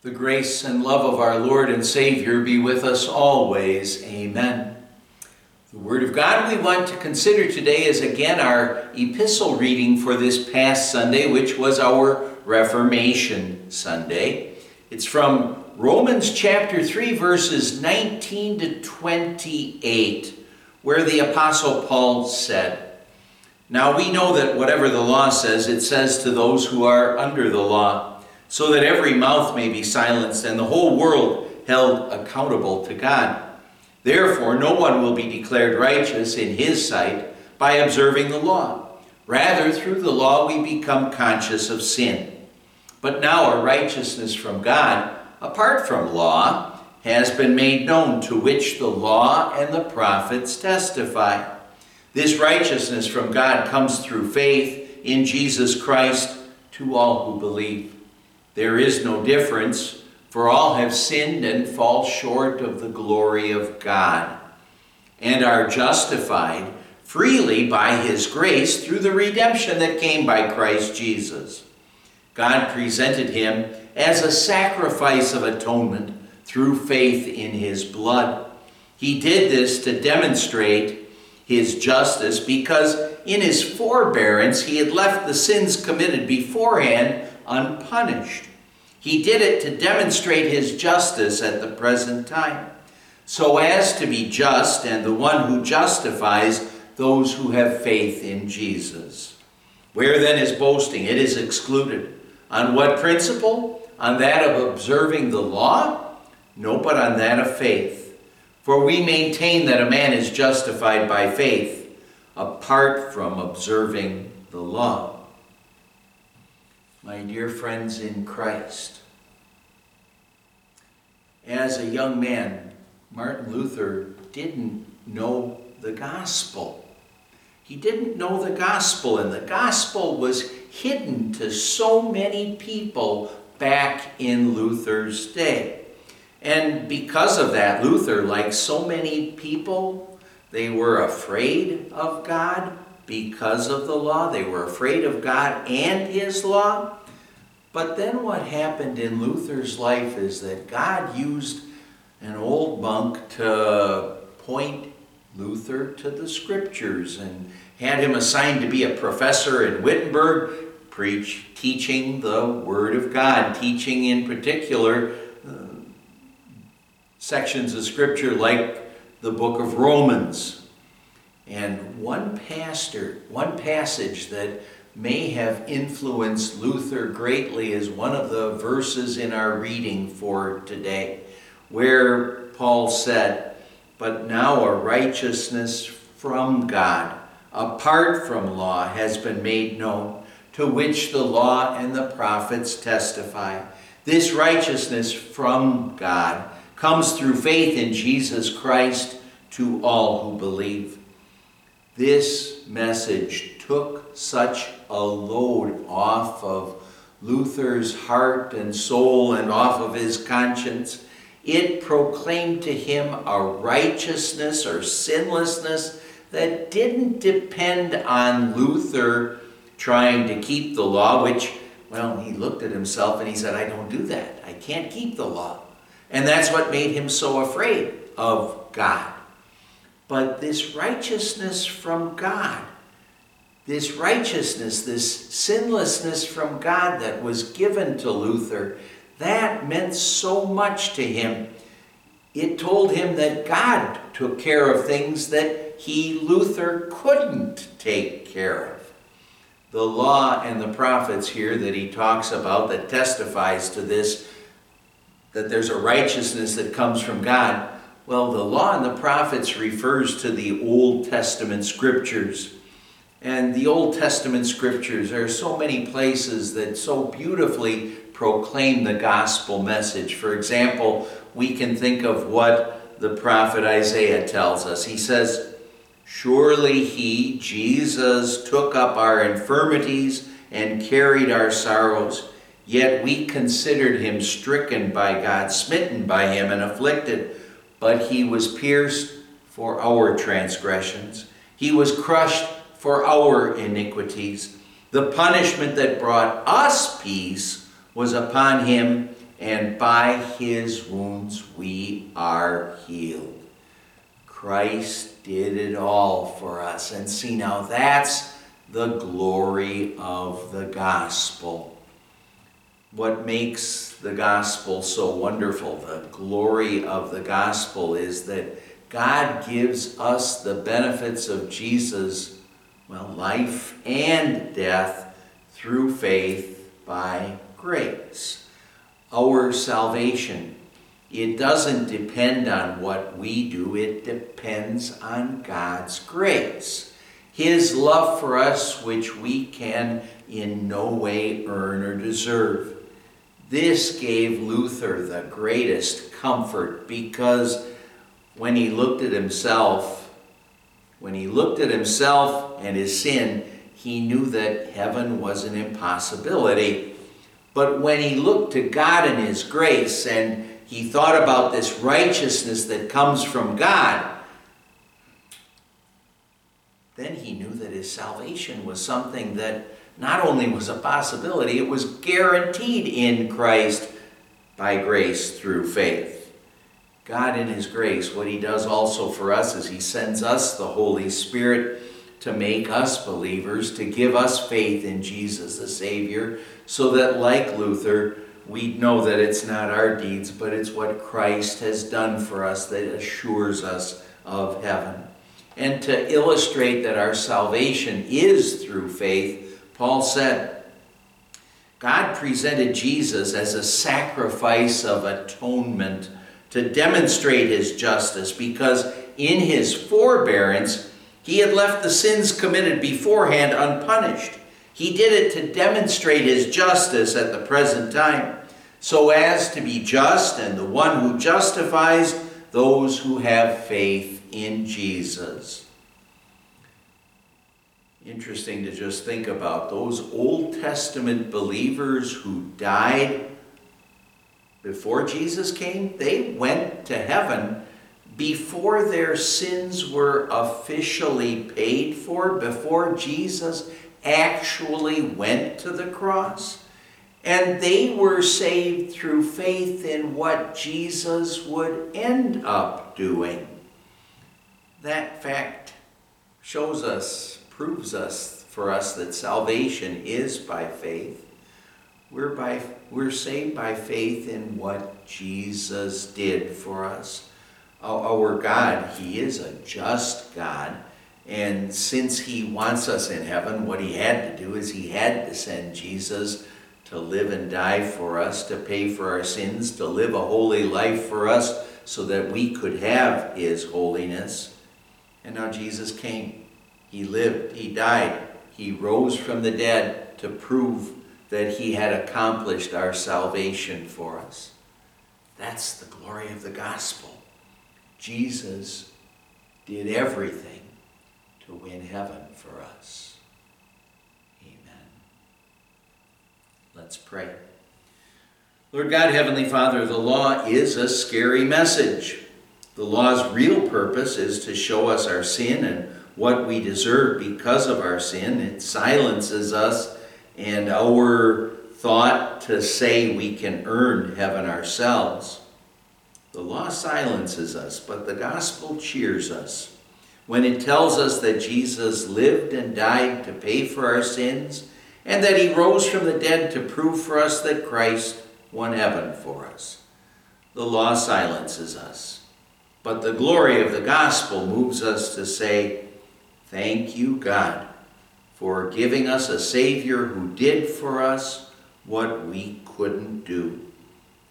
The grace and love of our Lord and Savior be with us always. Amen. The Word of God we want to consider today is again our epistle reading for this past Sunday, which was our Reformation Sunday. It's from Romans chapter 3, verses 19 to 28, where the Apostle Paul said, Now we know that whatever the law says, it says to those who are under the law so that every mouth may be silenced and the whole world held accountable to God. Therefore, no one will be declared righteous in his sight by observing the law. Rather, through the law we become conscious of sin. But now a righteousness from God, apart from law, has been made known, to which the law and the prophets testify. This righteousness from God comes through faith in Jesus Christ to all who believe. There is no difference, for all have sinned and fall short of the glory of God, and are justified freely by his grace through the redemption that came by Christ Jesus. God presented him as a sacrifice of atonement through faith in his blood. He did this to demonstrate his justice because in his forbearance he had left the sins committed beforehand unpunished. He did it to demonstrate his justice at the present time, so as to be just and the one who justifies those who have faith in Jesus. Where then is boasting? It is excluded. On what principle? On that of observing the law? No, but on that of faith. For we maintain that a man is justified by faith apart from observing the law my dear friends in Christ. As a young man, Martin Luther didn't know the gospel. He didn't know the gospel, and the gospel was hidden to so many people back in Luther's day. And because of that, Luther, like so many people, they were afraid of God because of the law. They were afraid of God and His law. But then what happened in Luther's life is that God used an old monk to point Luther to the scriptures and had him assigned to be a professor in Wittenberg, preach, teaching the Word of God, teaching in particular uh, sections of scripture like the book of Romans. And one pastor, one passage that may have influenced Luther greatly is one of the verses in our reading for today, where Paul said, But now a righteousness from God, apart from law, has been made known, to which the law and the prophets testify. This righteousness from God comes through faith in Jesus Christ to all who believe. This message took such a load off of Luther's heart and soul and off of his conscience. It proclaimed to him a righteousness or sinlessness that didn't depend on Luther trying to keep the law, which, well, he looked at himself and he said, I don't do that. I can't keep the law. And that's what made him so afraid of God. But this righteousness from God this righteousness, this sinlessness from God that was given to Luther, that meant so much to him. It told him that God took care of things that he, Luther, couldn't take care of. The law and the prophets here that he talks about that testifies to this, that there's a righteousness that comes from God. Well, the law and the prophets refers to the Old Testament scriptures and the Old Testament scriptures, there are so many places that so beautifully proclaim the gospel message. For example, we can think of what the prophet Isaiah tells us. He says, Surely he, Jesus, took up our infirmities and carried our sorrows, yet we considered him stricken by God, smitten by him, and afflicted. But he was pierced for our transgressions, he was crushed for our iniquities. The punishment that brought us peace was upon him, and by his wounds we are healed. Christ did it all for us. And see, now that's the glory of the gospel. What makes the gospel so wonderful, the glory of the gospel, is that God gives us the benefits of Jesus, well, life and death through faith by grace. Our salvation, it doesn't depend on what we do, it depends on God's grace. His love for us, which we can in no way earn or deserve. This gave Luther the greatest comfort because when he looked at himself, when he looked at himself and his sin, he knew that heaven was an impossibility. But when he looked to God and his grace and he thought about this righteousness that comes from God, then he knew that his salvation was something that not only was a possibility, it was guaranteed in Christ by grace through faith. God, in His grace, what He does also for us is He sends us the Holy Spirit to make us believers, to give us faith in Jesus the Savior, so that, like Luther, we know that it's not our deeds, but it's what Christ has done for us that assures us of heaven. And to illustrate that our salvation is through faith, Paul said, God presented Jesus as a sacrifice of atonement to demonstrate his justice because in his forbearance he had left the sins committed beforehand unpunished. He did it to demonstrate his justice at the present time, so as to be just and the one who justifies those who have faith in Jesus. Interesting to just think about those Old Testament believers who died before Jesus came, they went to heaven before their sins were officially paid for, before Jesus actually went to the cross. And they were saved through faith in what Jesus would end up doing. That fact shows us, proves us for us that salvation is by faith. We're, by, we're saved by faith in what Jesus did for us. Our God, He is a just God. And since He wants us in heaven, what He had to do is He had to send Jesus to live and die for us, to pay for our sins, to live a holy life for us so that we could have His holiness. And now Jesus came. He lived, He died, He rose from the dead to prove that he had accomplished our salvation for us. That's the glory of the gospel. Jesus did everything to win heaven for us. Amen. Let's pray. Lord God, Heavenly Father, the law is a scary message. The law's real purpose is to show us our sin and what we deserve because of our sin. It silences us and our thought to say we can earn heaven ourselves. The law silences us, but the gospel cheers us. When it tells us that Jesus lived and died to pay for our sins, and that he rose from the dead to prove for us that Christ won heaven for us. The law silences us, but the glory of the gospel moves us to say, Thank you, God, for giving us a Savior who did for us what we couldn't do.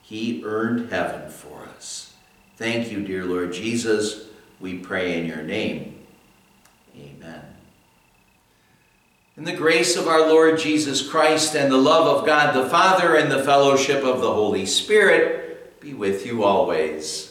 He earned heaven for us. Thank you, dear Lord Jesus. We pray in your name. Amen. In the grace of our Lord Jesus Christ and the love of God the Father and the fellowship of the Holy Spirit be with you always.